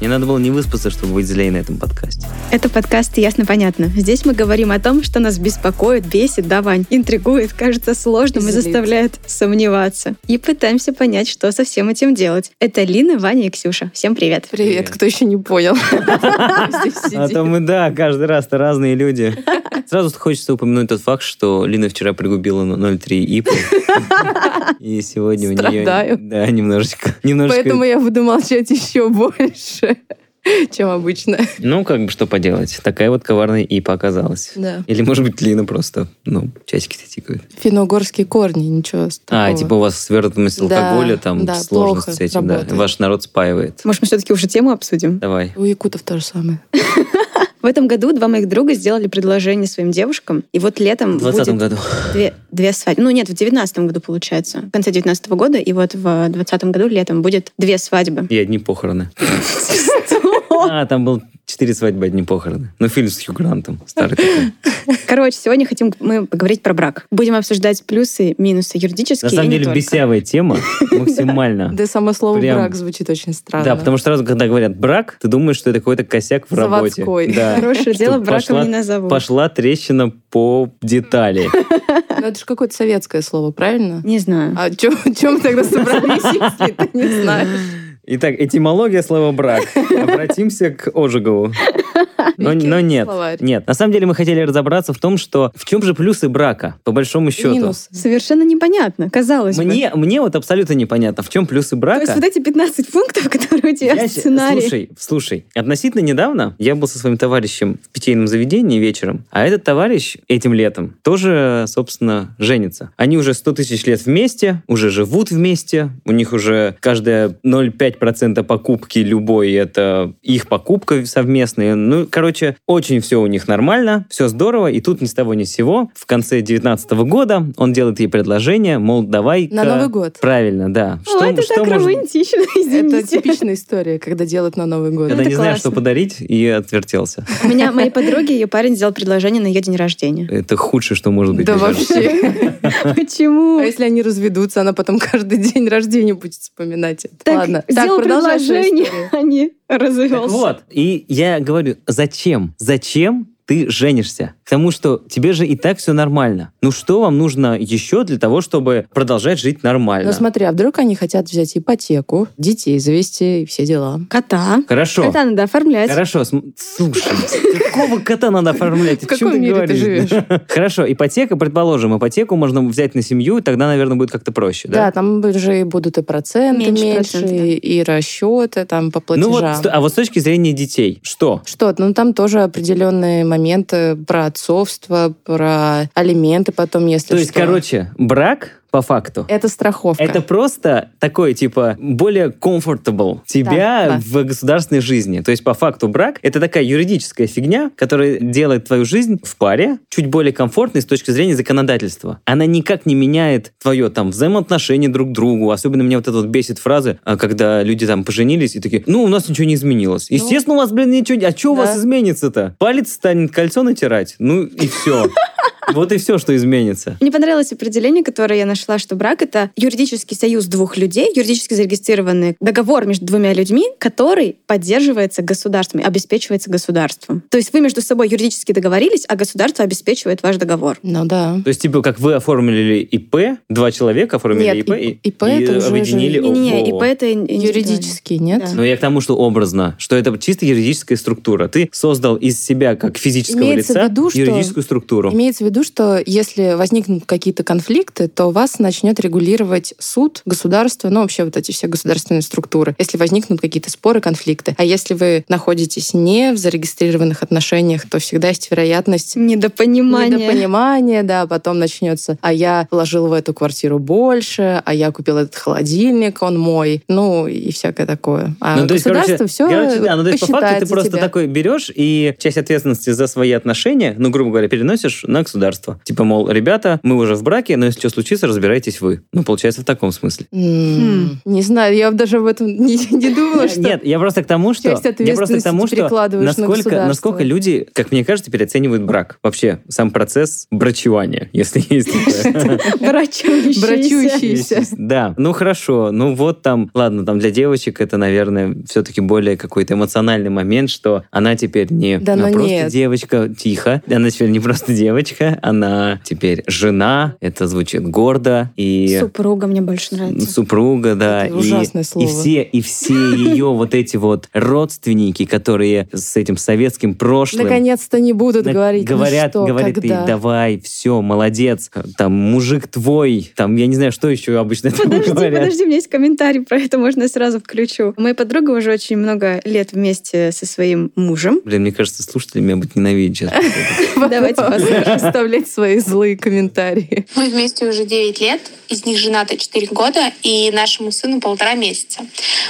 Мне надо было не выспаться, чтобы быть злее на этом подкасте. Это подкаст «Ясно-понятно». Здесь мы говорим о том, что нас беспокоит, бесит, да, Вань, интригует, кажется сложным и Злит. заставляет сомневаться. И пытаемся понять, что со всем этим делать. Это Лина, Ваня и Ксюша. Всем привет. Привет, кто еще не понял. А то мы, да, каждый раз-то разные люди. Сразу хочется упомянуть тот факт, что Лина вчера пригубила на 0,3 ипу. И сегодня у нее... Страдаю. Да, немножечко. немножечко... Поэтому я буду молчать еще больше, чем обычно. Ну, как бы что поделать. Такая вот коварная ипа оказалась. Да. Или, может быть, Лина просто, ну, часики-то тикают. Финно-угорские корни, ничего А, такого. типа у вас свертываемость Да, алкоголя, там да, сложность с этим, да. работает. Ваш народ спаивает. Может, мы все-таки уже тему обсудим? Давай. У якутов то же самое. В этом году два моих друга сделали предложение своим девушкам, и вот летом В 20 будет году. две, две свадьбы. Ну нет, в девятнадцатом году получается. В конце девятнадцатого года, и вот в двадцатом году летом будет две свадьбы. И одни похороны. А, там был четыре свадьбы, одни похороны. Ну, фильм с Хью Грантом. Старый такой. Короче, сегодня хотим мы поговорить про брак. Будем обсуждать плюсы, минусы юридические На самом деле, бесявая тема максимально. Да и само слово Прям- брак звучит очень странно. Да, потому что сразу, когда говорят брак, ты думаешь, что это какой-то косяк в работе. Хорошее Что дело браком пошла- не назову. Пошла трещина по детали. Ну, это же какое-то советское слово, правильно? Не знаю. А чем мы тогда собрались, если ты не знаешь? Итак, этимология слова брак. Обратимся к Ожегову. Но, но нет. Нет. На самом деле мы хотели разобраться в том, что в чем же плюсы брака, по большому счету. Минус. Совершенно непонятно, казалось бы. Мне, мне вот абсолютно непонятно, в чем плюсы брака. То есть вот эти 15 пунктов, которые у тебя Я в сценарии. Слушай, слушай, относительно недавно я был со своим товарищем в питейном заведении вечером, а этот товарищ этим летом тоже, собственно, женится. Они уже 100 тысяч лет вместе, уже живут вместе, у них уже каждая 0,5% покупки любой, это их покупка совместная. Ну, короче, очень все у них нормально, все здорово, и тут ни с того ни с сего, в конце 19 года он делает ей предложение, мол, давай На Новый год. Правильно, да. О, это так может- романтично, извините. Это типичная история, когда делают на Новый год. когда это не знаешь, что подарить, и отвертелся. У меня моей подруге ее парень сделал предложение на ее день рождения. Это худшее, что может быть. Да вообще. Почему? А если они разведутся, она потом каждый день рождения будет вспоминать это. Так, Ладно. Сделал предложение, а не Так развелся. вот, и я говорю, зачем? Зачем ты женишься? К тому, что тебе же и так все нормально. Ну что вам нужно еще для того, чтобы продолжать жить нормально? Ну смотри, а вдруг они хотят взять ипотеку, детей завести и все дела. Кота. Хорошо. Кота надо оформлять. Хорошо, см- слушай, какого кота надо оформлять? В каком мире ты говоришь? живешь? Хорошо, ипотека, предположим, ипотеку можно взять на семью, и тогда, наверное, будет как-то проще, Да, да? там же будут и проценты Меньше и, расчеты там по Ну вот, платежам. а вот с точки зрения детей, что? Что, ну там тоже определенные моменты про отцовство, про алименты потом, если То есть, что. короче, брак по факту. Это страховка. Это просто такое, типа, более comfortable тебя Да, да. в государственной жизни. То есть, по факту, брак — это такая юридическая фигня, которая делает твою жизнь в паре чуть более комфортной с точки зрения законодательства. Она никак не меняет твое там взаимоотношение друг к другу. Особенно меня вот это вот бесит фразы, а, когда люди там поженились и такие, ну, у нас ничего не изменилось. Естественно, у вас, блин, ничего... А что у Да. вас изменится-то? Палец станет кольцо натирать? Ну, и все. Вот и все, что изменится. Мне понравилось определение, которое я нашла, что брак — это юридический союз двух людей, юридически зарегистрированный договор между двумя людьми, который поддерживается государством, и обеспечивается государством. То есть вы между собой юридически договорились, а государство обеспечивает ваш договор. Ну да. То есть, типа, как вы оформили ИП, два человека оформили Нет, ИП, и, ИП и это уже объединили же- Не-не, ООО. ИП — это. Юридический, нет? Да. Но я к тому, что образно, что это чисто юридическая структура. Ты создал из себя, как физического Имеется в лица, что- юридическую структуру. Имеется в виду, что если возникнут какие-то конфликты, то вас начнет регулировать суд, государство, ну вообще вот эти все государственные структуры, если возникнут какие-то споры, конфликты. А если вы находитесь не в зарегистрированных отношениях, то всегда есть вероятность Недопонимание. недопонимания, да, потом начнется, а я вложил в эту квартиру больше, а я купил этот холодильник, он мой, ну и всякое такое. А Ну, то есть, государство короче, все короче, да, ну, то есть, по факту ты просто тебя. такой берешь и часть ответственности за свои отношения, ну, грубо говоря, переносишь на государство. Государства. Типа, мол, ребята, мы уже в браке, но если что случится, разбирайтесь вы. Ну, получается, в таком смысле. М, Не знаю, я даже об этом не, не думала, что... Нет, я просто к тому, что... Я просто к тому, что перекладываешь на насколько, насколько люди, как мне кажется, переоценивают брак. Вообще, сам процесс брачевания, если есть такое. Брачующиеся. Брачующиеся. Да, ну хорошо, ну вот там, ладно, там для девочек это, наверное, все-таки более какой-то эмоциональный момент, что она теперь не Да, ну просто нет. девочка, тихо, она теперь не просто девочка, она теперь жена, это звучит гордо, и Супруга мне больше нравится. супруга, да, Это и, ужасное и слово. все, и все ее вот эти вот родственники, которые с этим советским прошлым Наконец-то не будут на- говорить, ну говорят, что, говорят когда. ей, давай, все, молодец, там, мужик твой, там, я не знаю, что еще обычно там Подожди, говорят. подожди, у меня есть комментарий про это, можно я сразу включу. Моя подруга уже очень много лет вместе со своим мужем. Блин, мне кажется, слушатели меня будут ненавидеть сейчас. Давайте послушаем. Вставлять свои злые комментарии. Мы вместе уже 9 лет, из них женаты 4 года, и нашему сыну полтора месяца.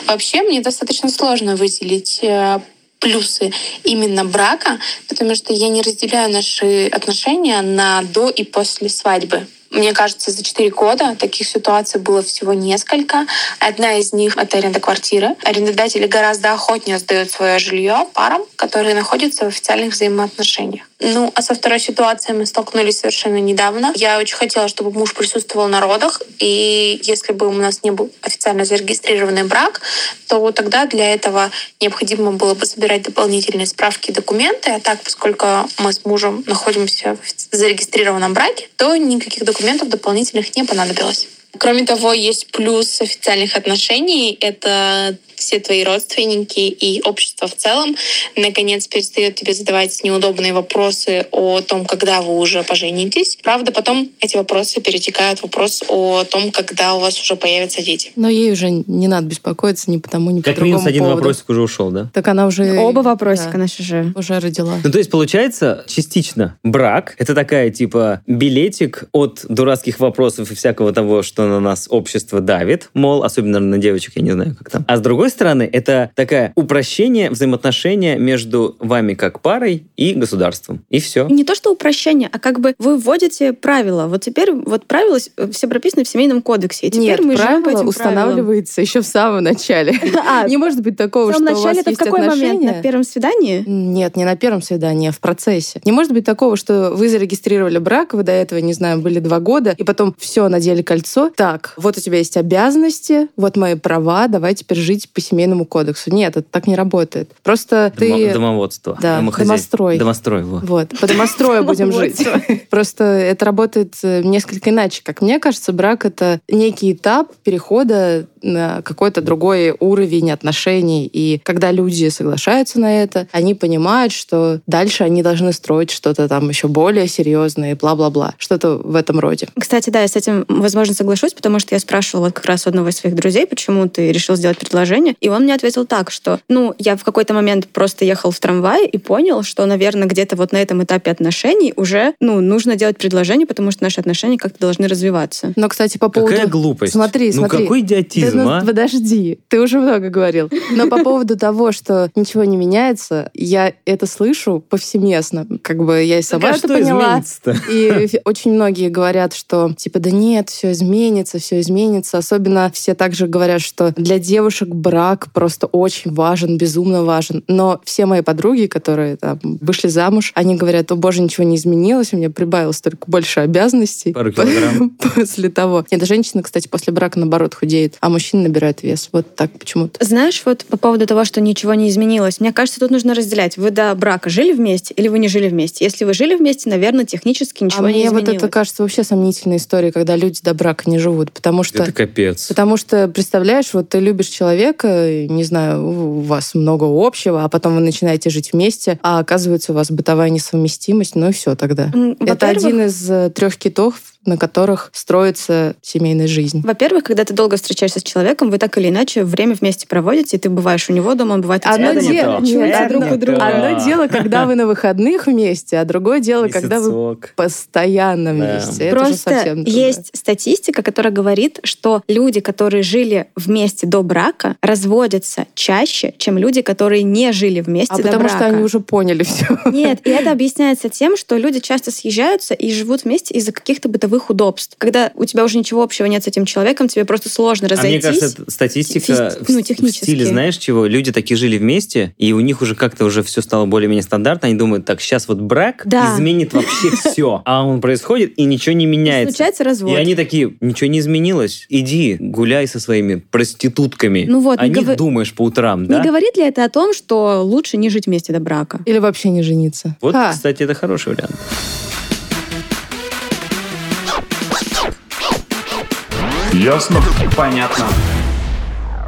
Вообще, мне достаточно сложно выделить э, плюсы именно брака, потому что я не разделяю наши отношения на до и после свадьбы. Мне кажется, за 4 года таких ситуаций было всего несколько. Одна из них — это аренда квартиры. Арендодатели гораздо охотнее сдают свое жилье парам, которые находятся в официальных взаимоотношениях. Ну, а со второй ситуацией мы столкнулись совершенно недавно. Я очень хотела, чтобы муж присутствовал на родах, и если бы у нас не был официально зарегистрированный брак, то тогда для этого необходимо было бы собирать дополнительные справки и документы, а так, поскольку мы с мужем находимся в зарегистрированном браке, то никаких документов дополнительных не понадобилось. Кроме того, есть плюс официальных отношений. Это все твои родственники и общество в целом наконец перестает тебе задавать неудобные вопросы о том, когда вы уже поженитесь. Правда, потом эти вопросы перетекают в вопрос о том, когда у вас уже появятся дети. Но ей уже не надо беспокоиться ни по тому, ни по Как другому минимум один поводу. вопросик уже ушел, да? Так она уже... Оба вопросика да, наши же. уже родила. Ну, то есть, получается, частично брак — это такая, типа, билетик от дурацких вопросов и всякого того, что на нас общество давит, мол, особенно на девочек, я не знаю, как там. А с другой стороны, это такая упрощение взаимоотношения между вами как парой и государством. И все. Не то, что упрощение, а как бы вы вводите правила. Вот теперь вот правила с- все прописаны в семейном кодексе. И теперь Нет, мы живем по этим устанавливается еще в самом начале. правилам. А, Не может быть такого, что у вас есть какой момент? отношения. На первом свидании? Нет, не на первом свидании, а в процессе. Не может быть такого, что вы зарегистрировали брак, вы до этого, не знаю, были два года, и потом все, надели кольцо. Так, вот у тебя есть обязанности, вот мои права, давай теперь жить по семейному кодексу. Нет, это так не работает. Просто Домо- ты... Домоводство. Да, Домохозяй- домострой. Домострой, вот. Вот, по домострою будем жить. Просто это работает э, несколько иначе. Как мне кажется, брак — это некий этап перехода какой-то другой уровень отношений. И когда люди соглашаются на это, они понимают, что дальше они должны строить что-то там еще более серьезное, бла-бла-бла. Что-то в этом роде. Кстати, да, я с этим, возможно, соглашусь, потому что я спрашивала как раз одного из своих друзей, почему ты решил сделать предложение, и он мне ответил так, что, ну, я в какой-то момент просто ехал в трамвае и понял, что, наверное, где-то вот на этом этапе отношений уже, ну, нужно делать предложение, потому что наши отношения как-то должны развиваться. Но, кстати, по поводу... Какая глупость. Смотри, ну смотри. какой идиотизм, Да ну, а? Подожди, ты уже много говорил. Но по поводу того, что ничего не меняется, я это слышу повсеместно. Как бы я и сама Так это что поняла. И очень многие говорят, что типа да нет, все изменится, все изменится. Особенно все также говорят, что для девушек брак просто очень важен, безумно важен. Но все мои подруги, которые там вышли замуж, они говорят, о боже, ничего не изменилось, у меня прибавилось только больше обязанностей. Пару килограмм. После того. Нет, женщина, кстати, после брака наоборот худеет, а мужчина набирает вес. Вот так почему-то. Знаешь, вот по поводу того, что ничего не изменилось, мне кажется, тут нужно разделять. Вы до брака жили вместе или вы не жили вместе? Если вы жили вместе, наверное, технически ничего а не мне изменилось. вот это кажется вообще сомнительной историей, когда люди до брака не живут. Потому что Это капец. Потому что, представляешь, вот ты любишь человека, не знаю, у вас много общего, а потом вы начинаете жить вместе, а оказывается у вас бытовая несовместимость, ну и все тогда. Это один из э, трех китов, на которых строится семейная жизнь. Во-первых, когда ты долго встречаешься с человеком, вы так или иначе время вместе проводите, и ты бываешь у него дома, он бывает у тебя Одно Это дома. нет, Это друг у друга. Одно дело, когда вы на выходных вместе, а другое дело, когда вы Месяцок. постоянно Да. вместе. Это уже Просто совсем другое. есть статистика, которая говорит, что люди, которые жили вместе до брака, разводятся чаще, чем люди, которые не жили вместе А до потому брака. что они уже поняли все. Нет, и это объясняется тем, что люди часто съезжаются и живут вместе из-за каких-то бытовых удобств. Когда у тебя уже ничего общего нет с этим человеком, тебе просто сложно А мне разойтись. кажется, это статистика Физ- в- ну, в технически. стиле, знаешь чего? Люди такие жили вместе, и у них уже как-то уже все стало более-менее стандартно. Они думают, так, сейчас вот брак Да. изменит вообще все. А он происходит, и ничего не И меняется. случается развод. И они такие, ничего не изменилось. Иди, гуляй со своими проститутками. Ну вот, О не них говор- думаешь по утрам, Не да? говорит ли это о том, что лучше не жить вместе до брака? Или вообще не жениться. Вот, Ха. кстати, это хороший вариант. Ясно? Понятно.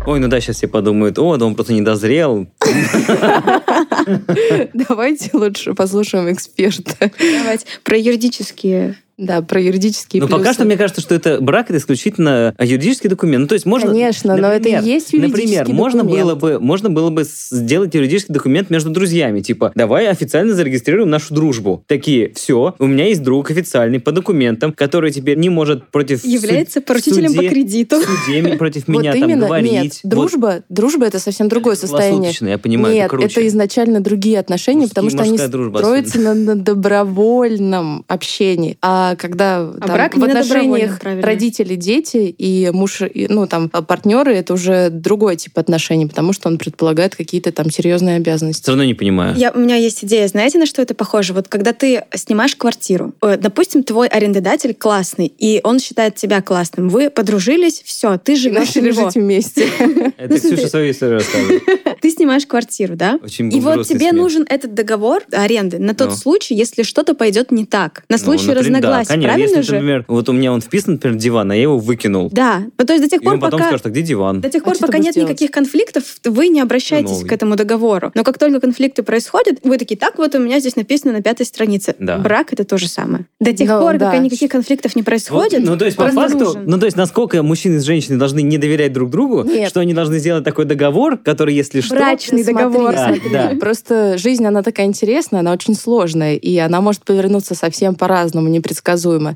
Ой, ну да, сейчас все подумают, о, да он просто не дозрел. Давайте лучше послушаем эксперта. Давайте про юридические. Да, про юридические Но пока плюсы. что мне кажется, что это брак это исключительно юридический документ. Ну, то есть можно... Конечно, но это и например, есть юридический Например, можно документ. было, бы, можно было бы сделать юридический документ между друзьями. Типа, давай официально зарегистрируем нашу дружбу. Такие, все, у меня есть друг официальный по документам, который теперь не может против... Является суд- поручителем по кредиту. суде против Вот меня там именно, говорить. нет, Вот. дружба, дружба это совсем другое Это состояние. я понимаю, это Нет, круче. изначально другие отношения, потому что они строятся на, на добровольном общении. А когда там, брак в отношениях родители, дети и муж, и, ну там партнеры, это уже другой тип отношений, потому что он предполагает какие-то там серьезные обязанности. Все равно не понимаю. Я, у меня есть идея, знаете, на что это похоже? Вот когда ты снимаешь квартиру, э, допустим, твой арендодатель классный, и он считает тебя классным, вы подружились, все, ты И живешь у начали жить вместе. Это Ксюша свою историю рассказывает. Ты снимаешь квартиру, да? Очень И вот тебе нужен этот договор аренды на тот Ну. случай, если что-то пойдет не так. На Ну, случай разногласий, Да, конечно. правильно Если, же? например, вот у меня он вписан, например, диван, а я его выкинул. Да. Ну, то есть до тех И пор, он потом пока... скажет, а где диван? До тех А пор, пока нет делать? никаких конфликтов, вы не обращаетесь новый. к этому договору. Но как только конфликты происходят, вы такие, так вот у меня здесь написано на пятой странице. Да. Брак — это то же самое. До тех Ну, пор, да. пока никаких конфликтов не Вот, происходит, ну, то есть, по факту, нужен. ну, то есть, насколько мужчины и женщины должны не доверять друг другу, Нет. что они должны сделать такой договор, который, если что... Брачный Смотри, договор. Да, смотри. да. Просто жизнь, она такая интересная, она очень сложная, и она может повернуться совсем по-разному, непредсказуемо.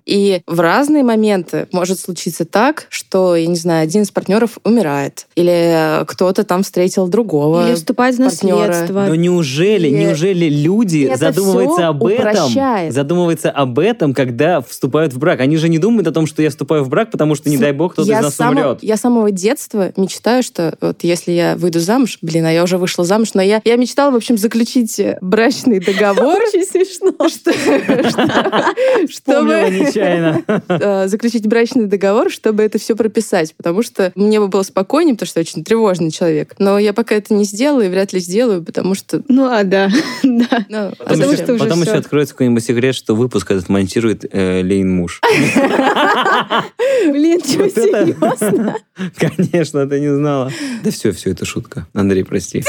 И в разные моменты может случиться так, что, я не знаю, один из партнеров умирает, или кто-то там встретил другого. Или вступает в наследство. Но неужели, И неужели люди это задумываются об этом, упрощает. задумываются об этом, когда вступают в брак? Они же не думают о том, что я вступаю в брак, потому что, не дай бог, кто-то я из нас с самого- умрет. Я с самого детства мечтаю, что вот если я выйду замуж, блин, а я уже вышла замуж, но я, я мечтала, в общем, заключить брачный договор, Очень смешно. Вспомнила чтобы нечаянно. э, заключить брачный договор, чтобы это все прописать, потому что мне бы было спокойнее, потому что я очень тревожный человек. Но я пока это не сделаю и вряд ли сделаю, потому что... Ну, а, да. да. ну, Потом, Потому еще, что уже потом еще откроется какой-нибудь секрет, что выпуск этот монтирует э, Лейн муж. Блин, что, серьезно? Конечно, ты не знала. Да все, все, это шутка. Андрей, прости.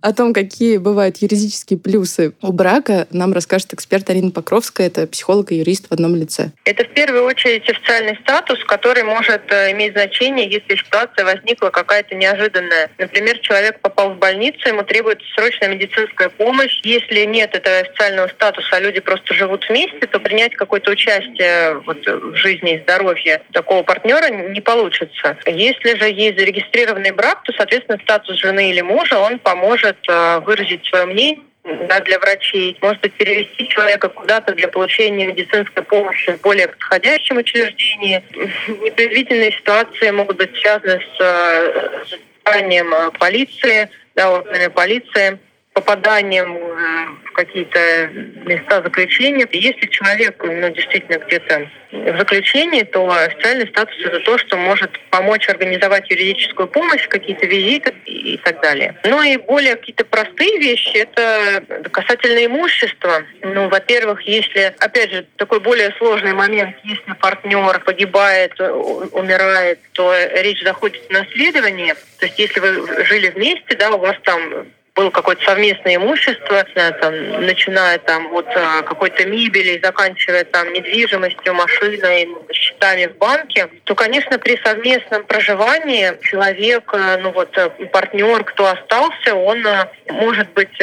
О том, какие бывают юридические плюсы у брака, нам расскажет эксперт Арина Покровская, это психолог и юрист в одном лице. Это в первую очередь официальный статус, который может э, иметь значение, если ситуация возникла какая-то неожиданная. Например, человек попал в больницу, ему требуется срочная медицинская помощь. Если нет этого официального статуса, а люди просто живут вместе, то принять какое-то участие вот, в жизни и здоровье такого партнера не получится. Если же есть зарегистрированный брак, то, соответственно, статус жены или мужа, он поможет э, выразить свое мнение да, для врачей, может быть, перевести человека куда-то для получения медицинской помощи в более подходящем учреждении. Непредвиденные ситуации могут быть связаны с э, заседанием э, полиции, да, органами полиции, попаданием э, в какие-то места заключения. Если человек ну, действительно где-то в заключении, то официальный статус – это то, что может помочь организовать юридическую помощь, какие-то визиты и так далее. Ну и более какие-то простые вещи – это касательно имущества. Ну, во-первых, если, опять же, такой более сложный момент, если партнер погибает, умирает, то речь заходит о наследовании. То есть если вы жили вместе, да, у вас там было какое-то совместное имущество, там, начиная там от а, какой-то мебели, заканчивая там недвижимостью, машиной, счетами в банке, то, конечно, при совместном проживании человек, ну вот партнер, кто остался, он может быть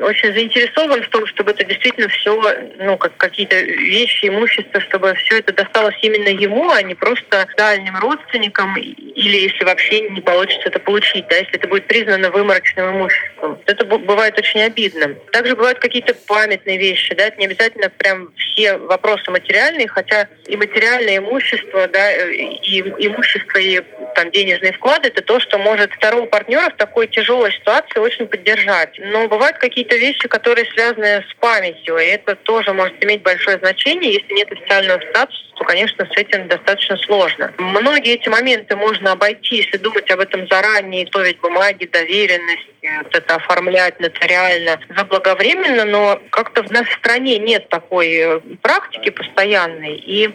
очень заинтересован в том, чтобы это действительно все, ну, как какие-то вещи, имущество, чтобы все это досталось именно ему, а не просто дальним родственникам, или если вообще не получится это получить, да, если это будет признано выморочным имуществом. Это бывает очень обидно. Также бывают какие-то памятные вещи, да, это не обязательно прям все вопросы материальные, хотя и материальное имущество, да, и имущество, и там денежные вклады, это то, что может второго партнера в такой тяжелой ситуации очень поддержать. Но бывают какие-то вещи, которые связаны с памятью, и это тоже может иметь большое значение. Если нет официального статуса, то, конечно, с этим достаточно сложно. Многие эти моменты можно обойти, если думать об этом заранее, готовить бумаги, доверенность, вот это оформлять нотариально заблаговременно, но как-то в нашей стране нет такой э, практики постоянной, и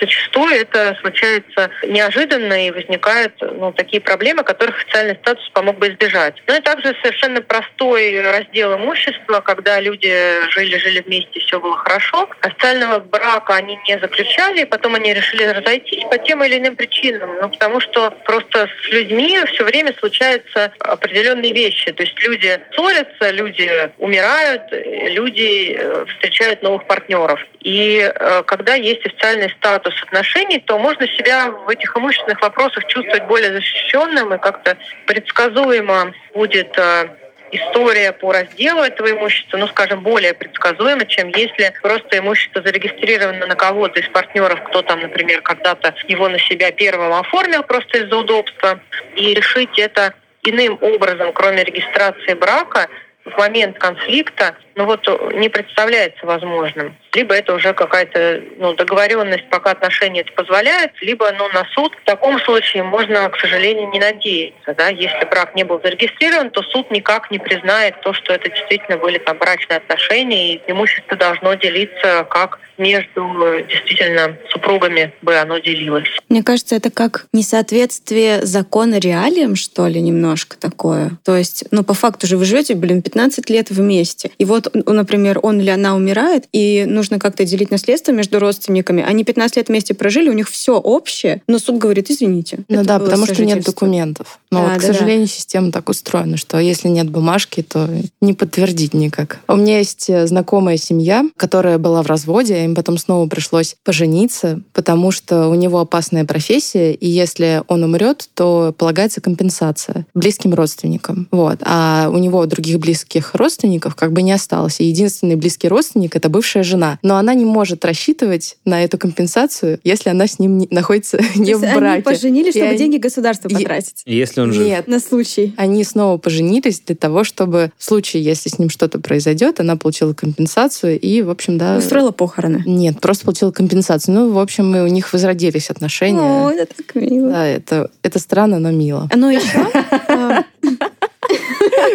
зачастую это случается неожиданно и возникают ну, такие проблемы, которых официальный статус помог бы избежать. Ну и также совершенно простой раздел имущества, когда люди жили-жили вместе, все было хорошо. Официального брака они не заключали, потом они решили разойтись по тем или иным причинам. Ну, потому что просто с людьми все время случаются определенные вещи. То есть люди ссорятся, люди умирают, люди э, встречают новых партнеров. И э, когда есть официальный статус отношений, то можно себя в этих имущественных вопросах чувствовать более защищенным и как-то предсказуемо будет э, история по разделу этого имущества, ну, скажем, более предсказуема, чем если просто имущество зарегистрировано на кого-то из партнеров, кто там, например, когда-то его на себя первым оформил просто из-за удобства, и решить это иным образом, кроме регистрации брака, в момент конфликта, ну вот не представляется возможным. Либо это уже какая-то ну, договоренность, пока отношения это позволяют, либо ну, на суд. В таком случае можно, к сожалению, не надеяться. Да? Если брак не был зарегистрирован, то суд никак не признает то, что это действительно были там брачные отношения, и имущество должно делиться как между действительно супругами бы оно делилось. Мне кажется, это как несоответствие закона реалиям, что ли, немножко такое. То есть, ну, по факту же вы живете, блин, 15 лет вместе. И вот, например, он или она умирает, и нужно как-то делить наследство между родственниками. Они 15 лет вместе прожили, у них все общее, но суд говорит, извините. Ну да, потому что нет документов. Но, да, вот, к да, сожалению, да. система так устроена, что если нет бумажки, то не подтвердить никак. У меня есть э, знакомая семья, которая была в разводе, им потом снова пришлось пожениться, потому что у него опасная профессия, и если он умрет, то полагается компенсация близким родственникам. Вот. А у него других близких родственников как бы не осталось. И единственный близкий родственник — это бывшая жена. Но она не может рассчитывать на эту компенсацию, если она с ним не, находится не в браке. Они поженились, чтобы и деньги государства потратить. Если он жив. Нет. На случай. Они снова поженились для того, чтобы в случае, если с ним что-то произойдет, она получила компенсацию и, в общем, да... Устроила похороны. Нет, просто получила компенсацию. Ну, в общем, и у них возродились отношения. О, это так мило. Да, это, это странно, но мило. Но еще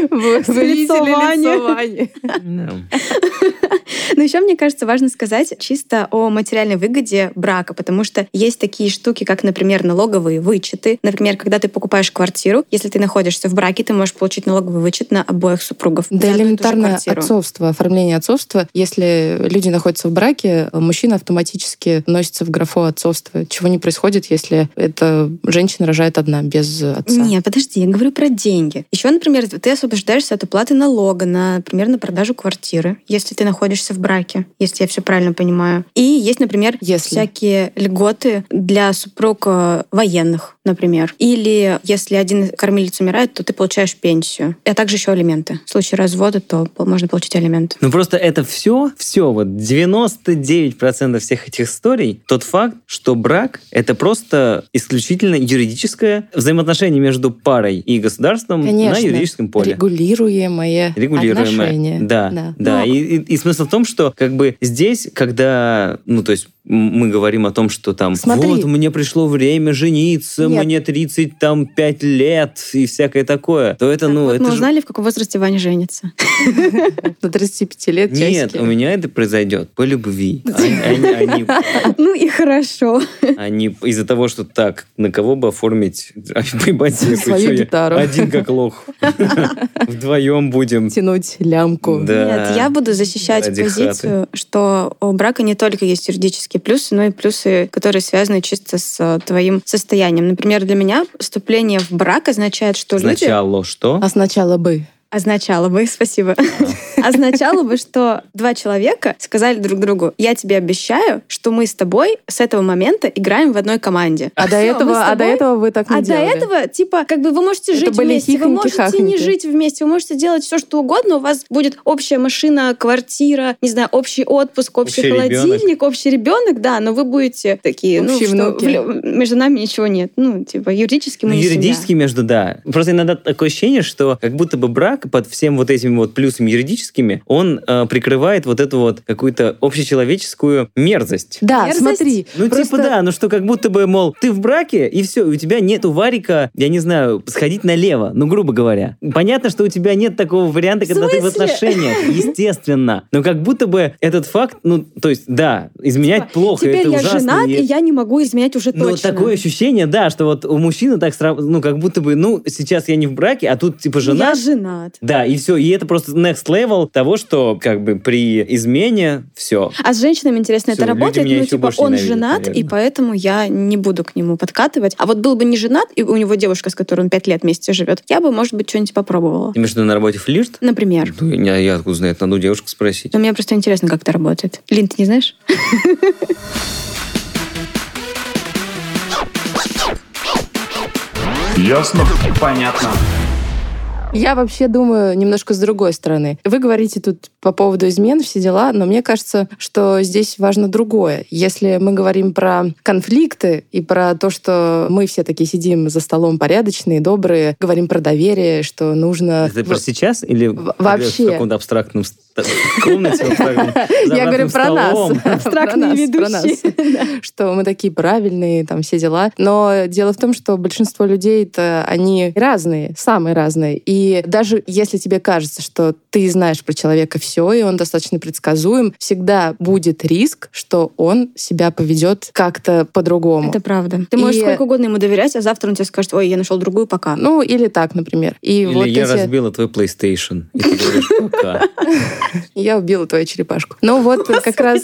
Вы видели лицо. Но еще, мне кажется, важно сказать чисто о материальной выгоде брака, потому что есть такие штуки, как, например, налоговые вычеты. Например, когда ты покупаешь квартиру, если ты находишься в браке, ты можешь получить налоговый вычет на обоих супругов. Да, элементарное отцовство, оформление отцовства. Если люди находятся в браке, мужчина автоматически носится в графу отцовства. Чего не происходит, если эта женщина рожает одна, без отца? Нет, подожди, я говорю про деньги. Еще, например, ты освобождаешься от уплаты налога, например, на продажу квартиры, если ты находишься в браке, если я все правильно понимаю. И есть, например, если. всякие льготы для супруг военных, например. Или если один кормилец умирает, то ты получаешь пенсию. А также еще алименты. В случае развода, то можно получить алименты. Ну просто это все, все, вот 99% всех этих историй, тот факт, что брак — это просто исключительно юридическое взаимоотношение между парой и государством Конечно. на юридическом поле. Регулируемое, Регулируемое отношение. Да, да. да. И, и, и смысл в том, что как бы здесь, когда, ну то есть мы говорим о том, что там Смотри. вот мне пришло время жениться, Нет. мне 35 лет и всякое такое, то это, ну, вот это мы же- узнали, в каком возрасте Ваня женится. До 35 лет Нет, у меня это произойдет по любви. Ну и хорошо. они из-за того, что так, на кого бы оформить, Свою гитару. Один как лох. Вдвоем будем. Тянуть лямку. Нет, я буду защищать позицию, что у брака не только есть юридические плюсы, но и плюсы, которые связаны чисто с э, твоим состоянием. Например, для меня вступление в брак означает, что люди... Сначала что? А сначала бы. Означало бы, спасибо. Означало бы, что два человека сказали друг другу, я тебе обещаю, что мы с тобой с этого момента играем в одной команде. А до Всё, мы этого, с а до тобой- этого вы так не А до делали. этого, типа, как бы вы можете жить вместе, вы можете не хихоньки-хахоньки. жить вместе, вы можете делать все, что угодно, у вас будет общая машина, квартира, не знаю, общий отпуск, общий, Общий холодильник, общий ребенок, да, но вы будете такие, ну, Общие что внуки. в лю- между нами ничего нет. Ну, типа, юридически мы Ну, не семья. юридически между, да. Просто иногда такое ощущение, что как будто бы брак под всем вот этими вот плюсами юридическими, он э, прикрывает вот эту вот какую-то общечеловеческую мерзость. Да, Мерзость? смотри. Ну, просто- типа, да, ну что, как будто бы, мол, ты в браке, и все, у тебя нету варика, я не знаю, сходить налево, ну, грубо говоря. Понятно, что у тебя нет такого варианта, когда ты в отношениях, естественно. Но как будто бы этот факт, ну, то есть, да, изменять плохо, Теперь это я ужасно. женат, и- и я не могу изменять уже но точно. такое ощущение, да, что вот у мужчины так сразу, ну, как будто бы, ну, сейчас я не в браке, а тут, типа, жена. Я женат. Да, и все. И это просто next level того, что как бы при измене все. А с женщинами, интересно, Всё, это работает? Ну, типа, он женат, и наверное. поэтому я не буду к нему подкатывать. А вот был бы не женат, и у него девушка, с которой он пять лет вместе живет, я бы, может быть, что-нибудь попробовала. Ты имеешь в виду на работе флирт? Например. Ну, я, я откуда знаю, это надо у девушек спросить. Но мне просто интересно, как это работает. Лин, ты не знаешь? Ясно? Понятно. Я вообще думаю немножко с другой стороны. Вы говорите тут по поводу измен, все дела, но мне кажется, что здесь важно другое. Если мы говорим про конфликты и про то, что мы все такие сидим за столом порядочные, добрые, говорим про доверие, что нужно... Это про сейчас или вообще. в каком-то абстрактном ст- комнате? Я говорю про нас. Абстрактные ведущие. Что мы такие правильные, там все дела. Но дело в том, что большинство людей-то, они разные, самые разные. И даже если тебе кажется, что ты знаешь про человека все, и он достаточно предсказуем, всегда будет риск, что он себя поведет как-то по-другому. Это правда. Ты можешь И- сколько угодно ему доверять, а завтра он тебе скажет, ой, я нашел другую, пока. Ну, или так, например. И Или вот я эти... разбила твой PlayStation. И ты говоришь, пока. Я убила твою черепашку. Ну вот как раз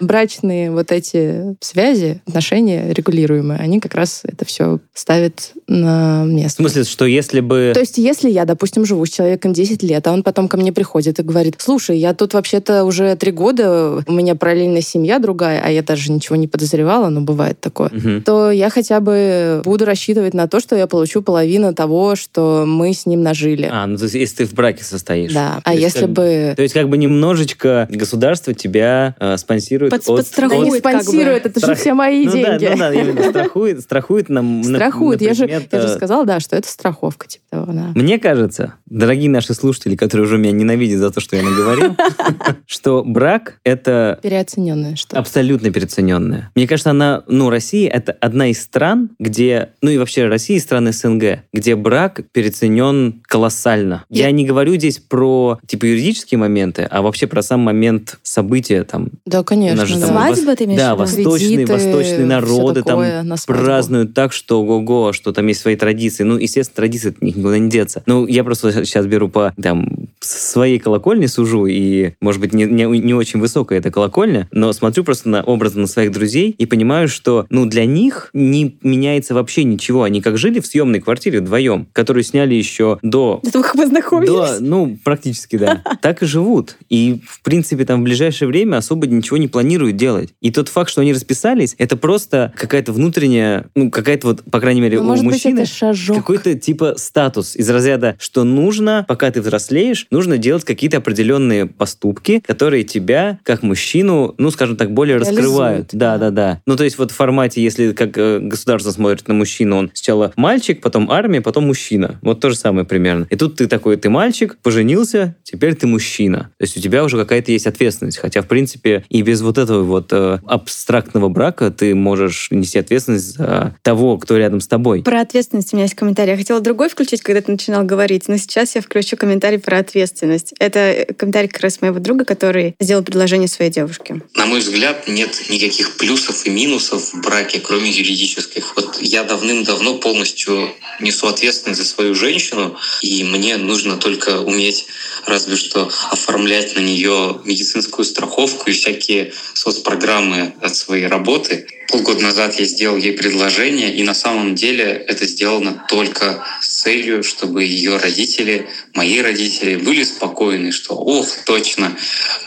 брачные вот эти связи, отношения регулируемые, они как раз это все ставят на В место. смысле, что если бы... То есть, если я, допустим, живу с человеком 10 лет, а он потом ко мне приходит и говорит, слушай, я тут вообще-то уже три года, у меня параллельная семья другая, а я даже ничего не подозревала, но бывает такое, Мгм. то я хотя бы буду рассчитывать на то, что я получу половину того, что мы с ним нажили. А, ну то есть если ты в браке состоишь. да. А если как- То есть как бы немножечко государство тебя э, спонсирует Под- от... Да не подстрахует. как бы. спонсирует, это же Страх- все мои Ну да, деньги. ну да, имею в виду, страхует, страхует нам на- Страхует. на я, же, предмет, я же э, сказала, да, что это страховка. Типа того, да. Мне кажется, дорогие наши слушатели, которые уже меня ненавидят за то, что я наговорил, что брак — это Переоцененное что абсолютно переоцененная. Мне кажется, она, ну, Россия — это одна из стран, где, ну и вообще Россия — страны СНГ, где брак переоценен колоссально. Я, не говорю здесь про, типа, юридические моменты, а вообще про сам момент события, там, Да, конечно. же там Свадьба, ты имеешь да, восточные, восточные народы там празднуют так, что ого-го, что там есть свои традиции. Ну, естественно, традиции от них никуда не деться. Ну, я просто сейчас беру по там своей колокольне сужу, и, может быть, не, не, не очень высокая эта колокольня, но смотрю просто на образы на своих друзей и понимаю, что, ну, для них не меняется вообще ничего. Они как жили в съемной квартире вдвоем, которую сняли еще до До того, как вы знакомились? да, ну, практически, да. Так и живут. И, в принципе, там в ближайшее время особо ничего не планируют делать. И тот факт, что они расписались, это просто какая-то внутренняя, ну, какая-то вот, по крайней мере, Ну, у мужчины какой-то типа статус из разряда, что нужно, пока ты взрослеешь, нужно делать какие-то определенные поступки, которые тебя, как мужчину, ну, скажем так, более Реализуют, раскрывают. Да, да, да. Ну, то есть вот в формате, если как э, государство смотрит на мужчину, он сначала мальчик, потом армия, потом мужчина. Вот то же самое примерно. И тут ты такой, ты мальчик, поженился, теперь ты мужчина. То есть у тебя уже какая-то есть ответственность. Хотя, в принципе, и без вот этого вот э, абстрактного брака ты можешь нести ответственность за того, кто рядом с тобой. Про ответственность у меня есть комментарий. Я хотела другой включить, когда ты начинал говорить, но сейчас я включу комментарий про ответственность. Это э, комментарий как раз моего друга, который сделал предложение своей девушке. На мой взгляд, нет никаких плюсов и минусов в браке, кроме юридических. Вот я давным-давно полностью несу ответственность за свою женщину, и мне нужно только уметь разве что оформлять на нее медицинскую страховку и всякие соцпрограммы от своей работы. Полгода назад я сделал ей предложение, и на самом деле это сделано только с целью, чтобы ее родители, мои родители, были спокойны, что ох, точно,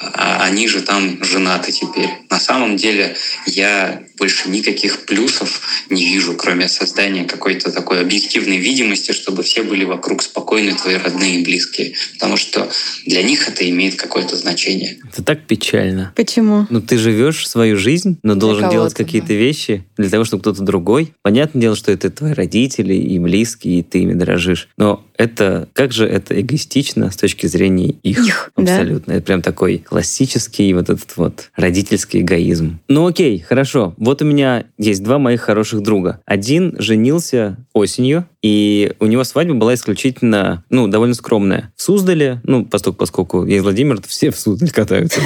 а они же там женаты теперь. На самом деле я больше никаких плюсов не вижу, кроме создания какой-то такой объективной видимости, чтобы все были вокруг спокойны, твои родные и близкие. Потому что для них это имеет какое-то значение. Это так печально. Почему? Ну, ты живешь свою жизнь, но должен делать какие-то вещи для того, чтобы кто-то другой. Понятное дело, что это твои родители и близкие, и ты ими дорожишь. Но это, как же это эгоистично с точки зрения их. Их, да. Абсолютно. Это прям такой классический вот этот вот родительский эгоизм. Ну окей, хорошо. Вот у меня есть два моих хороших друга. Один женился осенью, и у него свадьба была исключительно, ну, довольно скромная. В Суздале, ну, поскольку, поскольку я из Владимира, то все в Суздале катаются.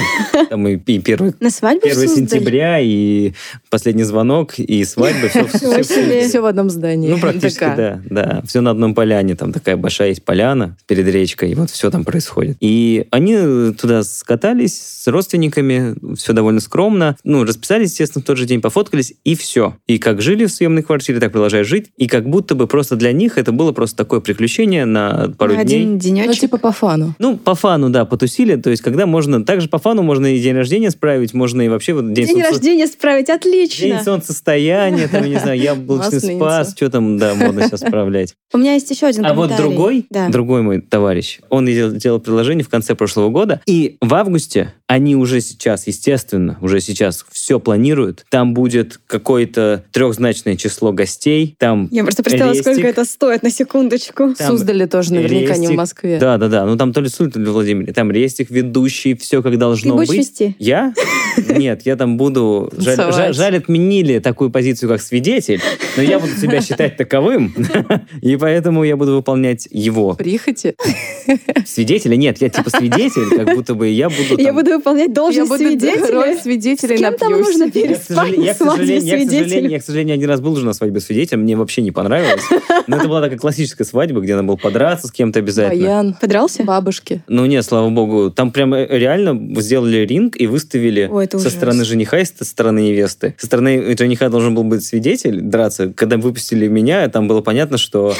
Там и, и первый На свадьбу 1 в Суздаль? сентября, и последний звонок, и свадьба, все, Ничего себе. Все в одном здании. Ну, практически, да, да. Все на одном поляне. Там такая большая есть поляна перед речкой, и вот все там происходит. И они туда скатались с родственниками, все довольно скромно. Ну, расписались, естественно, в тот же день, пофоткались, и все. И как жили в съемной квартире, так продолжают жить. И как будто бы просто для них это было просто такое приключение на пару На дней. один Ну, денечек. типа по фану. Ну, по фану, да, потусили. То есть, когда можно... Также по фану можно и день рождения справить, можно и вообще вот день, День солнца- рождения справить, отлично. День солнцестояния, там, я не знаю, яблочный спас, что там, да, модно сейчас справлять. У меня есть еще один А вот другой, другой мой товарищ, он делал, делал предложение в конце прошлого года, и в августе они уже сейчас, естественно, уже сейчас все планируют. Там будет какое-то трехзначное число гостей, там Я просто представила, рестик. сколько это стоит на секундочку. Там Суздали тоже наверняка не в рестик. Москве. Да, да, да. Ну там то ли Суль, то ли Владимир. Там рестик, ведущий, все как Ты должно будешь быть. вести? Я? Нет, я там буду... Жаль, жаль- жаль, отменили такую позицию, как свидетель, но я буду себя считать таковым, и поэтому я буду выполнять его. Прихоти. Свидетеля? Нет, я типа свидетель, как будто бы я буду... Я буду выполнять Я должность буду свидетеля. роль свидетеля С кем там нужно Я, переспать я, к сожалению, я, к сожалению, я, к сожалению, один раз был уже на свадьбе свидетеля, мне вообще не понравилось. Но это была такая классическая свадьба, где надо было подраться с кем-то обязательно. Баян. Подрался? Бабушки. Ну нет, слава богу. Там прям э, реально сделали ринг и выставили Ой, со ужас. стороны жениха и со стороны невесты. Со стороны жениха должен был быть свидетель драться. Когда выпустили меня, там было понятно, что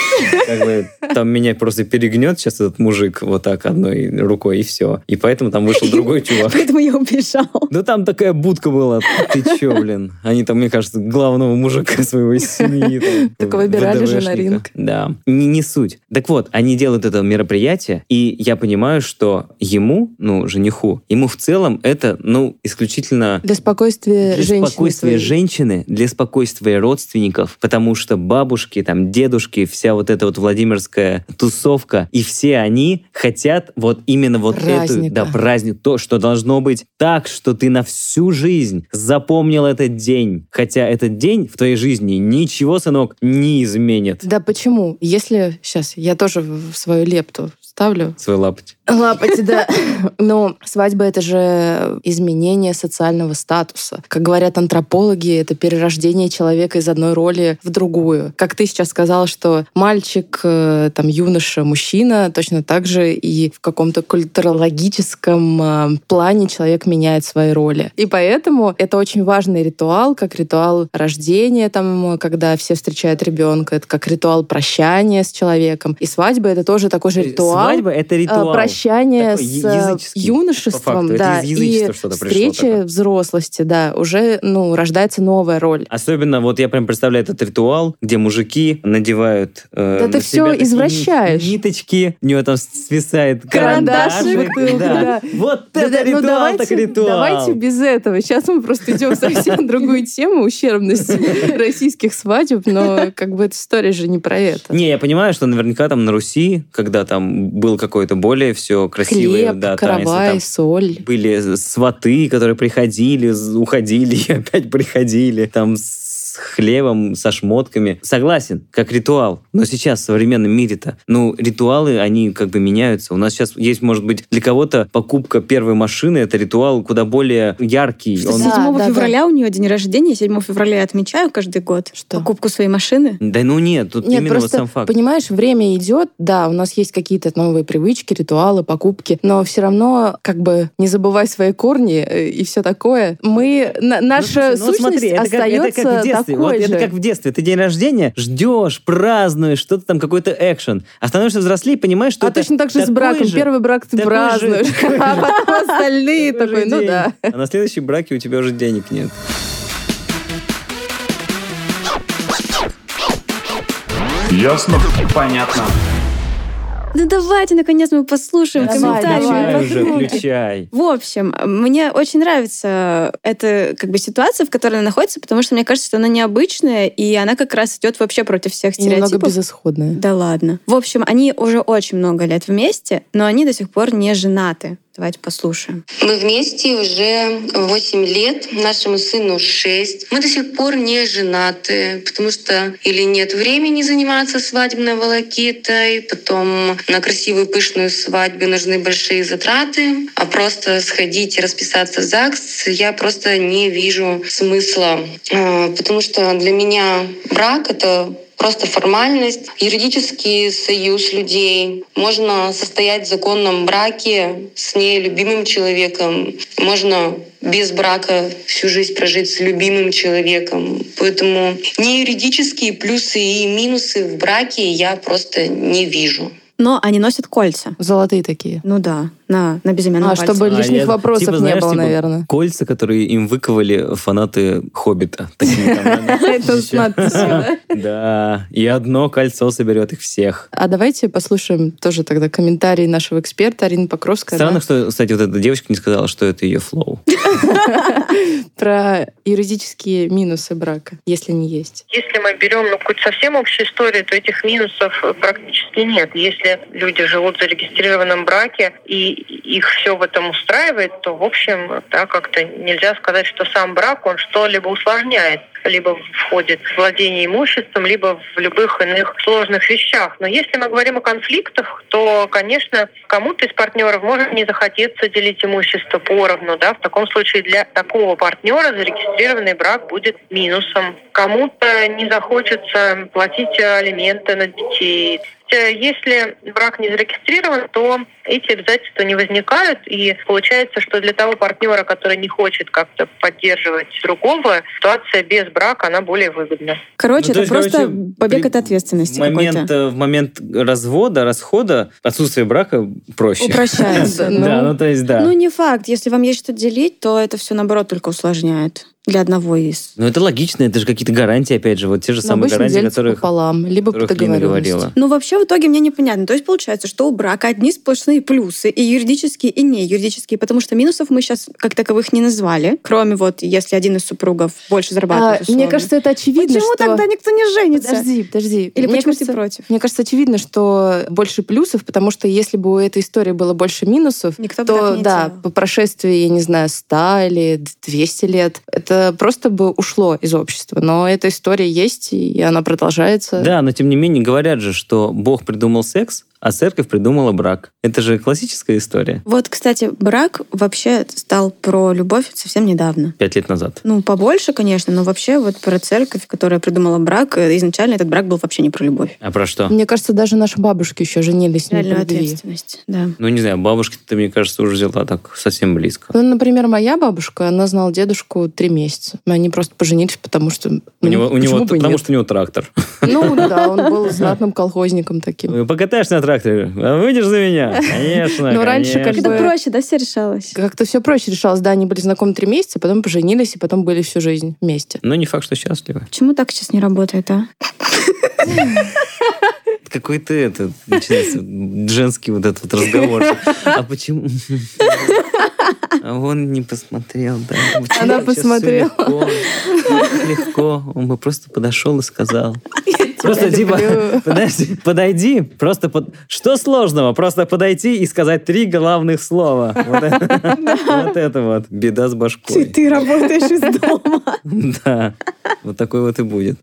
как бы, там меня просто перегнет сейчас этот мужик вот так одной рукой, и все. И поэтому там вышел другой чувак. Поэтому я убежал. Да там такая будка была. Ты че, блин? Они там, мне кажется, главного мужика своего из семьи. Так выбирали же на ринг. Да. Не, не суть. Так вот, они делают это мероприятие, и я понимаю, что ему, ну, жениху, ему в целом это, ну, исключительно Для спокойствия для женщины. спокойствия своей. женщины, для спокойствия родственников, потому что бабушки, там, дедушки, вся вот эта вот Владимирская тусовка, и все они хотят вот именно вот эту, Праздника. да, праздник, то, что должно быть так, что ты на всю жизнь запомнил этот день. Хотя этот день в твоей жизни ничего, сынок, не изменит. Да почему? Если... Сейчас, я тоже в свою лепту ставлю. Свой лапоть. Лапать, да. Но свадьба — это же изменение социального статуса. Как говорят антропологи, это перерождение человека из одной роли в другую. Как ты сейчас сказала, что мальчик, э, там, юноша, мужчина, точно так же и в каком-то культурологическом э, плане человек меняет свои роли. И поэтому это очень важный ритуал, как ритуал рождения, там, когда все встречают ребенка, это как ритуал прощания с человеком. И свадьба — это тоже такой же ритуал, свадьба это ритуал. прощание Такой с юношеством, факту. Да, и такое. взрослости, да, уже, ну, рождается новая роль. Особенно вот я прям представляю этот ритуал, где мужики надевают э, Да на ты такие извращаешь. ниточки, у него там свисает Карандаш карандашик. бутылку, да. Вот Да, это да, ну, ритуал, так ритуал. давайте без этого. Сейчас мы просто идем совсем другую тему ущербности российских свадеб, но как бы эта история же не про это. Не, я понимаю, что наверняка там на Руси, когда там был какое-то более все красивое, Хлеб, да, каравай, там соль. были сваты, которые приходили, уходили и опять приходили, там с хлебом, со шмотками. Согласен, как ритуал. Но сейчас в современном мире-то, ну, ритуалы, они как бы меняются. У нас сейчас есть, может быть, для кого-то покупка первой машины, это ритуал куда более яркий. Что Он- 7 Да, да, февраля у нее день рождения, 7 февраля я отмечаю каждый год Что? покупку своей машины. Да ну нет, тут Нет, именно вот просто, сам факт. понимаешь, время идет, да, у нас есть какие-то новые привычки, ритуалы, покупки, но все равно, как бы, не забывай свои корни э, и все такое. Мы, на- Ну, наша ну, сущность смотри, это как, остается это как детстве. такой Вот же. это как в детстве. Ты день рождения ждешь, празднуешь, что-то там какой-то экшен. А становишься взрослее, понимаешь, что А это точно так же с браком. же- Первый брак ты празднуешь, же- а потом остальные такой ну да. А на следующем браке у тебя уже денег нет. Ясно? Понятно. Ну давайте, наконец, мы послушаем Давай, комментарии. давай. Уже, включай. В общем, мне очень нравится эта как бы ситуация, в которой она находится, потому что мне кажется, что она необычная, и она как раз идет вообще против всех И немного стереотипов. безысходная. Да ладно. В общем, они уже очень много лет вместе, но они до сих пор не женаты. Давайте послушаем. Мы вместе уже 8 лет, нашему сыну 6. Мы до сих пор не женаты, потому что или нет времени заниматься свадебной волокитой, потом на красивую пышную свадьбу нужны большие затраты, а просто сходить и расписаться в ЗАГС я просто не вижу смысла, А, потому что для меня брак — это просто формальность, юридический союз людей. Можно состоять в законном браке с нелюбимым человеком. Можно без брака всю жизнь прожить с любимым человеком. Поэтому ни юридические плюсы и минусы в браке я просто не вижу. Но они носят кольца. Золотые такие. Ну да, на, на безымянном А, пальце. чтобы лишних я- вопросов типа, не знаешь, было, типа, наверное. Кольца, которые им выковали фанаты «Хоббита». Это с надписью, да? Да, и одно кольцо соберет их всех. А давайте послушаем тоже тогда комментарий нашего эксперта Арины Покровской Странно, что, кстати, вот эта девочка не сказала, что это ее флоу. про юридические минусы брака, если не есть. Если мы берем ну, какую-то совсем общую историю, то этих минусов практически нет. Если люди живут в зарегистрированном браке и их все в этом устраивает, то, в общем, да, как-то нельзя сказать, что сам брак, он что-либо усложняет либо входит в владение имуществом, либо в любых иных сложных вещах. Но если мы говорим о конфликтах, то, конечно, кому-то из партнеров может не захотеться делить имущество поровну. Да? В таком случае для такого партнера зарегистрированный брак будет минусом. Кому-то не захочется платить алименты на детей. Э, Если брак не зарегистрирован, то эти обязательства не возникают. И получается, что для того партнера, который не хочет как-то поддерживать другого, ситуация без брака, она более выгодна. Короче, Ну, то это есть, просто короче, побег от ответственности В момент, какой-то. э, в момент развода, расхода, отсутствие брака проще. Упрощается. Да, ну то есть да. Ну, не факт. Если вам есть что делить, то это все, наоборот, только усложняет для одного из. Ну это логично, это же какие-то гарантии, опять же, вот те же Но самые обычно гарантии, которых, пополам, либо по договоренности. говорила. Ну, вообще, в итоге мне непонятно. То есть, получается, что у брака одни сплошные плюсы, и юридические, и не юридические, потому что минусов мы сейчас как таковых не назвали, кроме вот, если один из супругов больше А, зарабатывает. мне условно. кажется, это очевидно, Почему что... тогда никто не женится? Подожди, подожди. Или мне почему кажется, ты против? Мне кажется, очевидно, что больше плюсов, потому что если бы у этой истории было больше минусов, Никто бы то так не да, делал. по прошествии, я не знаю, 100 или 200 лет, это просто бы ушло из общества. Но эта история есть, и она продолжается. Да, но тем не менее говорят же, что Бог придумал секс, а церковь придумала брак. Это же классическая история. Вот, кстати, брак вообще стал про любовь совсем недавно. Пять лет назад. Ну, побольше, конечно, но вообще вот про церковь, которая придумала брак, э, изначально этот брак был вообще не про любовь. А про что? Мне кажется, даже наши бабушки еще женились не любви. ответственность, да. Ну, не знаю, бабушка ты, мне кажется, уже взяла так совсем близко. Ну, например, моя бабушка, она знала дедушку три месяца. Они просто поженились, потому что... У ну, него, у него, бы потому нет? что у него трактор. Ну да, он был знатным колхозником таким. Покатаешься на тракторе. А выйдешь за меня? Конечно, Ну, раньше как конечно. Это бы- проще, да, все решалось? Как-то все проще решалось. Да, они были знакомы три месяца, потом поженились, и потом были всю жизнь вместе. Но не факт, что счастливы. Почему так сейчас не работает, а? Какой-то это, начинается женский вот этот вот разговор. А почему? А он не посмотрел, да. Почему Она посмотрела. Легко, легко. Он бы просто подошел и сказал. Просто тебя типа, подожди, подойди, просто под... что сложного? Просто подойти и сказать три главных слова. Вот это вот. Беда с башкой. ты работаешь из дома. Да, вот такой вот и будет.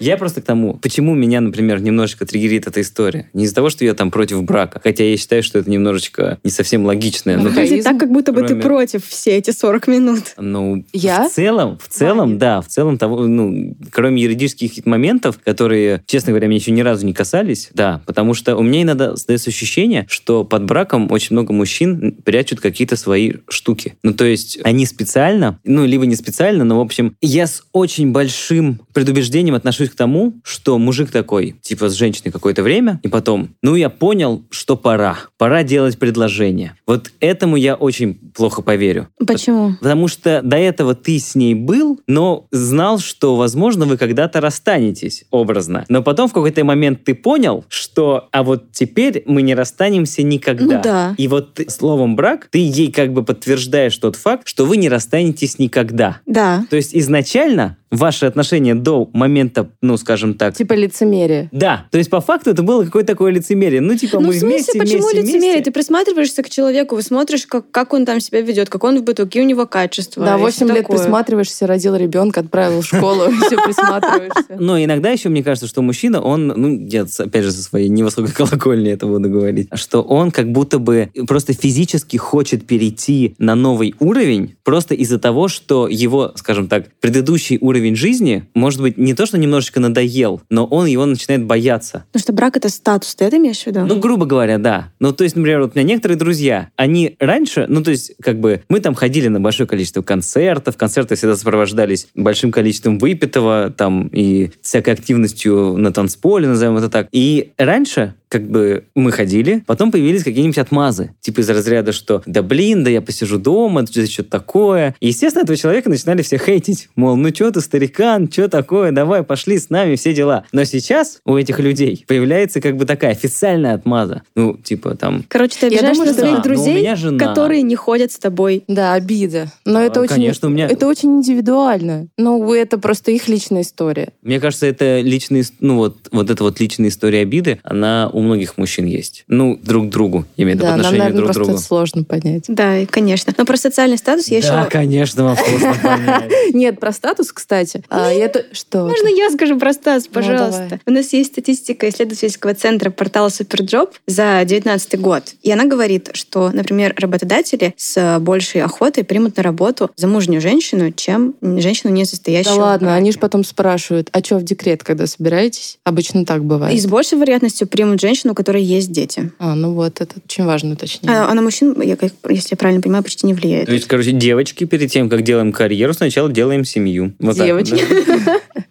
Я просто к тому, почему меня, например, немножечко триггерит эта история. Не из-за того, что я там против брака, хотя я считаю, что это немножечко не совсем логичное. Ну, есть, Выглядит так, как будто бы ты кроме- против все эти 40 минут. ну, Я? в целом, в целом, да, в целом того, ну, кроме юридических моментов, которые, честно говоря, меня еще ни разу не касались, да, потому что у меня иногда создается ощущение, что под браком очень много мужчин прячут какие-то свои штуки. Ну, то есть они специально, ну, либо не специально, но, в общем, я с очень большим предубеждением отношусь к тому, что мужик такой, типа, с женщиной какое-то время, и потом, ну, я понял, что пора. Пора делать предложение. Вот этому я очень плохо поверю. Почему? Потому что до этого ты с ней был, но знал, что, возможно, вы когда-то расстанетесь, образно. Но потом в какой-то момент ты понял, что а вот теперь мы не расстанемся никогда. Ну да. И вот ты, словом брак, ты ей как бы подтверждаешь тот факт, что вы не расстанетесь никогда. Да. То есть изначально ваши отношения до момента, ну, скажем так, Типа лицемерие. да, то есть по факту это было какое-то такое лицемерие. Ну, типа, Ну, мы в смысле, вместе, почему вместе, лицемерие? вместе. Ты присматриваешься к человеку, вы смотришь, как, как он там себя ведет, как он в быту, какие у него качества. Да, и 8 всё лет такое. присматриваешься, родил ребенка, отправил в школу, все присматриваешься. Но иногда еще мне кажется, что мужчина, он, ну, я опять же со своей невысокой колокольни это буду говорить, что он как будто бы просто физически хочет перейти на новый уровень просто из-за того, что его, скажем так, предыдущий уровень жизни, может быть, не то, что немножечко надоел, но он его начинает бояться. Потому что брак — это статус, ты это имеешь в виду? Ну, грубо говоря, да. Ну, то есть, например, вот у меня некоторые друзья, они раньше, ну, то есть, как бы, мы там ходили на большое количество концертов, концерты всегда сопровождались большим количеством выпитого, там, и всякой активностью на танцполе, назовем это так. И раньше, как бы, мы ходили, потом появились какие-нибудь отмазы, типа из разряда, что, да блин, да я посижу дома, это что-то такое. И, естественно, этого человека начинали все хейтить. Мол, ну что ты, старикан, что такое, давай, пошли с нами, все дела. Но сейчас у этих людей появляется как бы такая официальная отмаза. Ну, типа там... Короче, ты Я обижаешь думаю, своих да, но у друзей, которые не ходят с тобой. Да, обида. Но А, это очень, конечно, у меня- это очень индивидуально. Ну, это просто их личная история. Мне кажется, это личная, ну вот, вот эта вот личная история обиды, она у многих мужчин есть. Ну, друг к другу, я имею в виду, по Да, нам, наверное, друг к просто другу. это сложно понять. Да, и, конечно. Но про социальный статус я да, еще... конечно, вам сложно понять. Нет, про статус, кстати. а, то- Что? Можно я скажу про статус, Ну, пожалуйста? У нас есть статистика исследовательского центра портала Суперджоb за 2019 год. И она говорит, что, например, работодатели с большей охотой примут на работу замужнюю женщину, чем женщину, не состоящую Да ладно, они же потом спрашивают, а что в декрет, когда собираетесь? Обычно так бывает. И с большей вероятностью примут женщину, у которой есть дети. А, ну вот, это очень важно уточнение. А, а на мужчин, я, как- если я правильно понимаю, почти не влияет. То есть, короче, девочки перед тем, как делаем карьеру, сначала делаем семью. Вот так Девочки. да?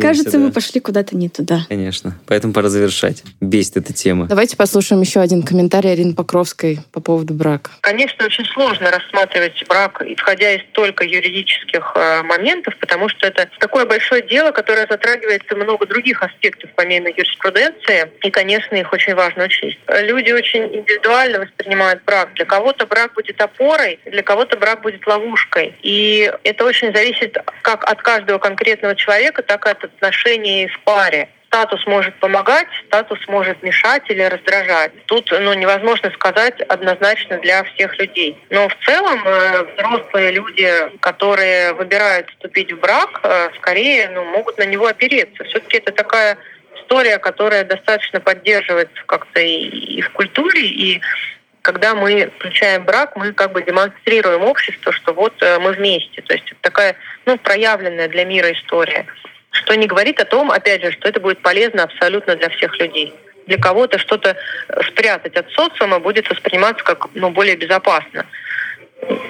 Кажется, мы пошли куда-то не туда. Конечно. Поэтому пора завершать. Бесит эта тема. Давайте послушаем еще один комментарий Арины Покровской по поводу брака. Конечно, очень сложно рассматривать брак, исходя из только юридических э, моментов, потому что это такое большое дело, которое затрагивается много других аспектов помимо юриспруденции, и, конечно, их очень важно учесть. Люди очень индивидуально воспринимают брак. Для кого-то брак будет опорой, для кого-то брак будет ловушкой. И это очень зависит как от каждого конкретного человека, так и от отношений в паре статус может помогать, статус может мешать или раздражать. Тут ну, невозможно сказать однозначно для всех людей. Но в целом э, взрослые люди, которые выбирают вступить в брак, э, скорее ну, могут на него опереться. Все-таки это такая история, которая достаточно поддерживается как-то и, и в культуре, и когда мы включаем брак, мы как бы демонстрируем обществу, что вот э, мы вместе. То есть это такая ну, проявленная для мира история. Что не говорит о том, опять же, что это будет полезно абсолютно для всех людей. Для кого-то что-то э, спрятать от социума будет восприниматься как ну, более безопасно.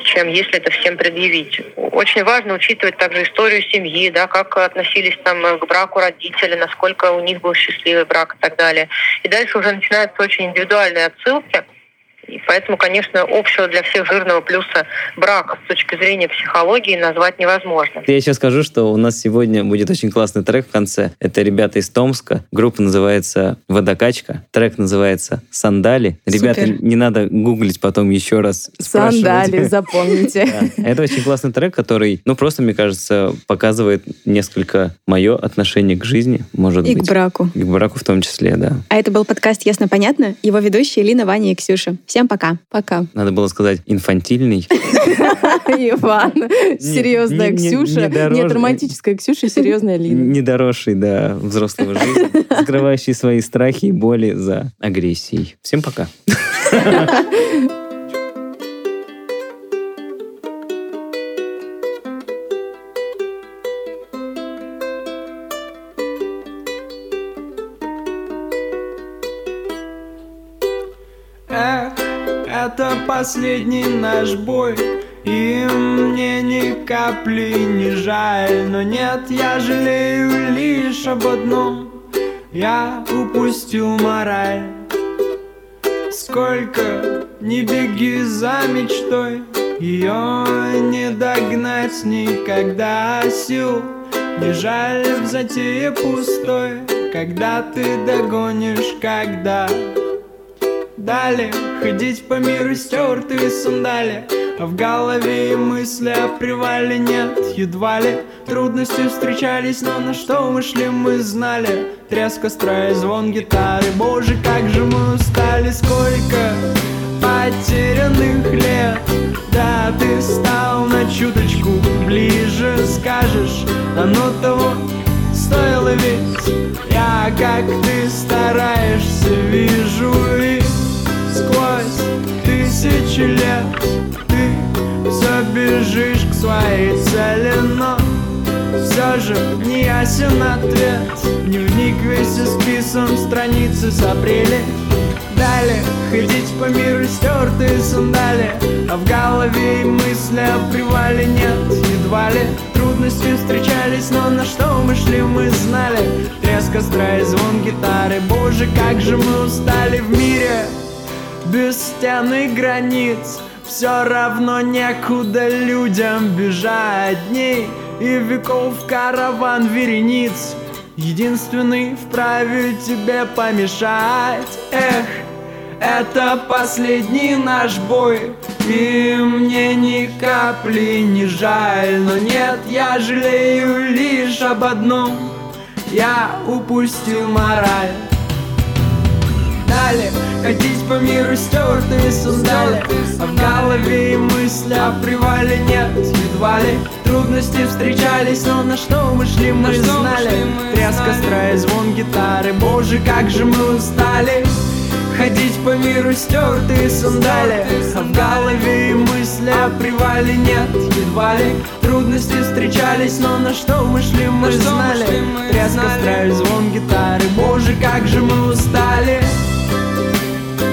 чем если это всем предъявить. Очень важно учитывать также историю семьи, да, как относились там к браку родители, насколько у них был счастливый брак и так далее. И дальше уже начинаются очень индивидуальные отсылки – и поэтому, конечно, общего для всех жирного плюса брака с точки зрения психологии назвать невозможно. Я сейчас скажу, что у нас сегодня будет очень классный трек в конце. Это ребята из Томска. Группа называется «Водокачка». Трек называется «Сандали». Ребята, Супер. не надо гуглить потом еще раз. Сандали, запомните. Да. Это очень классный трек, который, ну, просто, мне кажется, показывает несколько мое отношение к жизни, может И быть. к браку. И к браку в том числе, да. А это был подкаст «Ясно-понятно». Его ведущие Лина, Ваня и Ксюша. Всем пока. Пока. Надо было сказать инфантильный. Иван, серьезная Ксюша. Нет, романтическая Ксюша, серьезная Лина. недоросший до взрослого жизни, скрывающий свои страхи и боли за агрессией. Всем пока. Последний наш бой. И мне ни капли не жаль Но нет, я жалею лишь об одном. Я упустил мораль. Сколько не беги за мечтой Ее не догнать никогда сил. Не жаль в затее пустой Когда ты догонишь, когда Далее ходить по миру стертые сандали. А в голове мысли о привале нет Едва ли трудности встречались Но на что мы шли, мы знали. Треск костра и звон гитары. Боже, как же мы устали. Сколько потерянных лет. Да, ты стал на чуточку ближе. Скажешь, оно того стоило ведь. Я, как ты стараешься, вижу и тысячи лет. Ты все бежишь к своей цели, но все же не ясен ответ. Дневник весь исписан, страницы с апреля Далее ходить по миру стертые сандали. А в голове и мысли о привале нет Едва ли. Трудности встречались, но на что мы шли, мы знали. Треск костра и звон гитары. Боже, как же мы устали в мире без стен и границ. Все равно некуда людям бежать. Дней И веков караван верениц. Единственный вправе тебе помешать. Эх, это последний наш бой. И мне ни капли не жаль. Но нет, я жалею лишь об одном. Я упустил мораль Далее ходить по миру стертые сандали. А в голове и мысли о привале нет Едва ли трудности встречались Но на что мы шли, мы знали. Треск костра и звон гитары. Боже, как же мы устали Ходить по миру стертые сандали. А в голове и мысли о привале нет Едва ли трудности встречались Но на что мы шли, мы знали. Треск костра и звон гитары. Боже, как же мы устали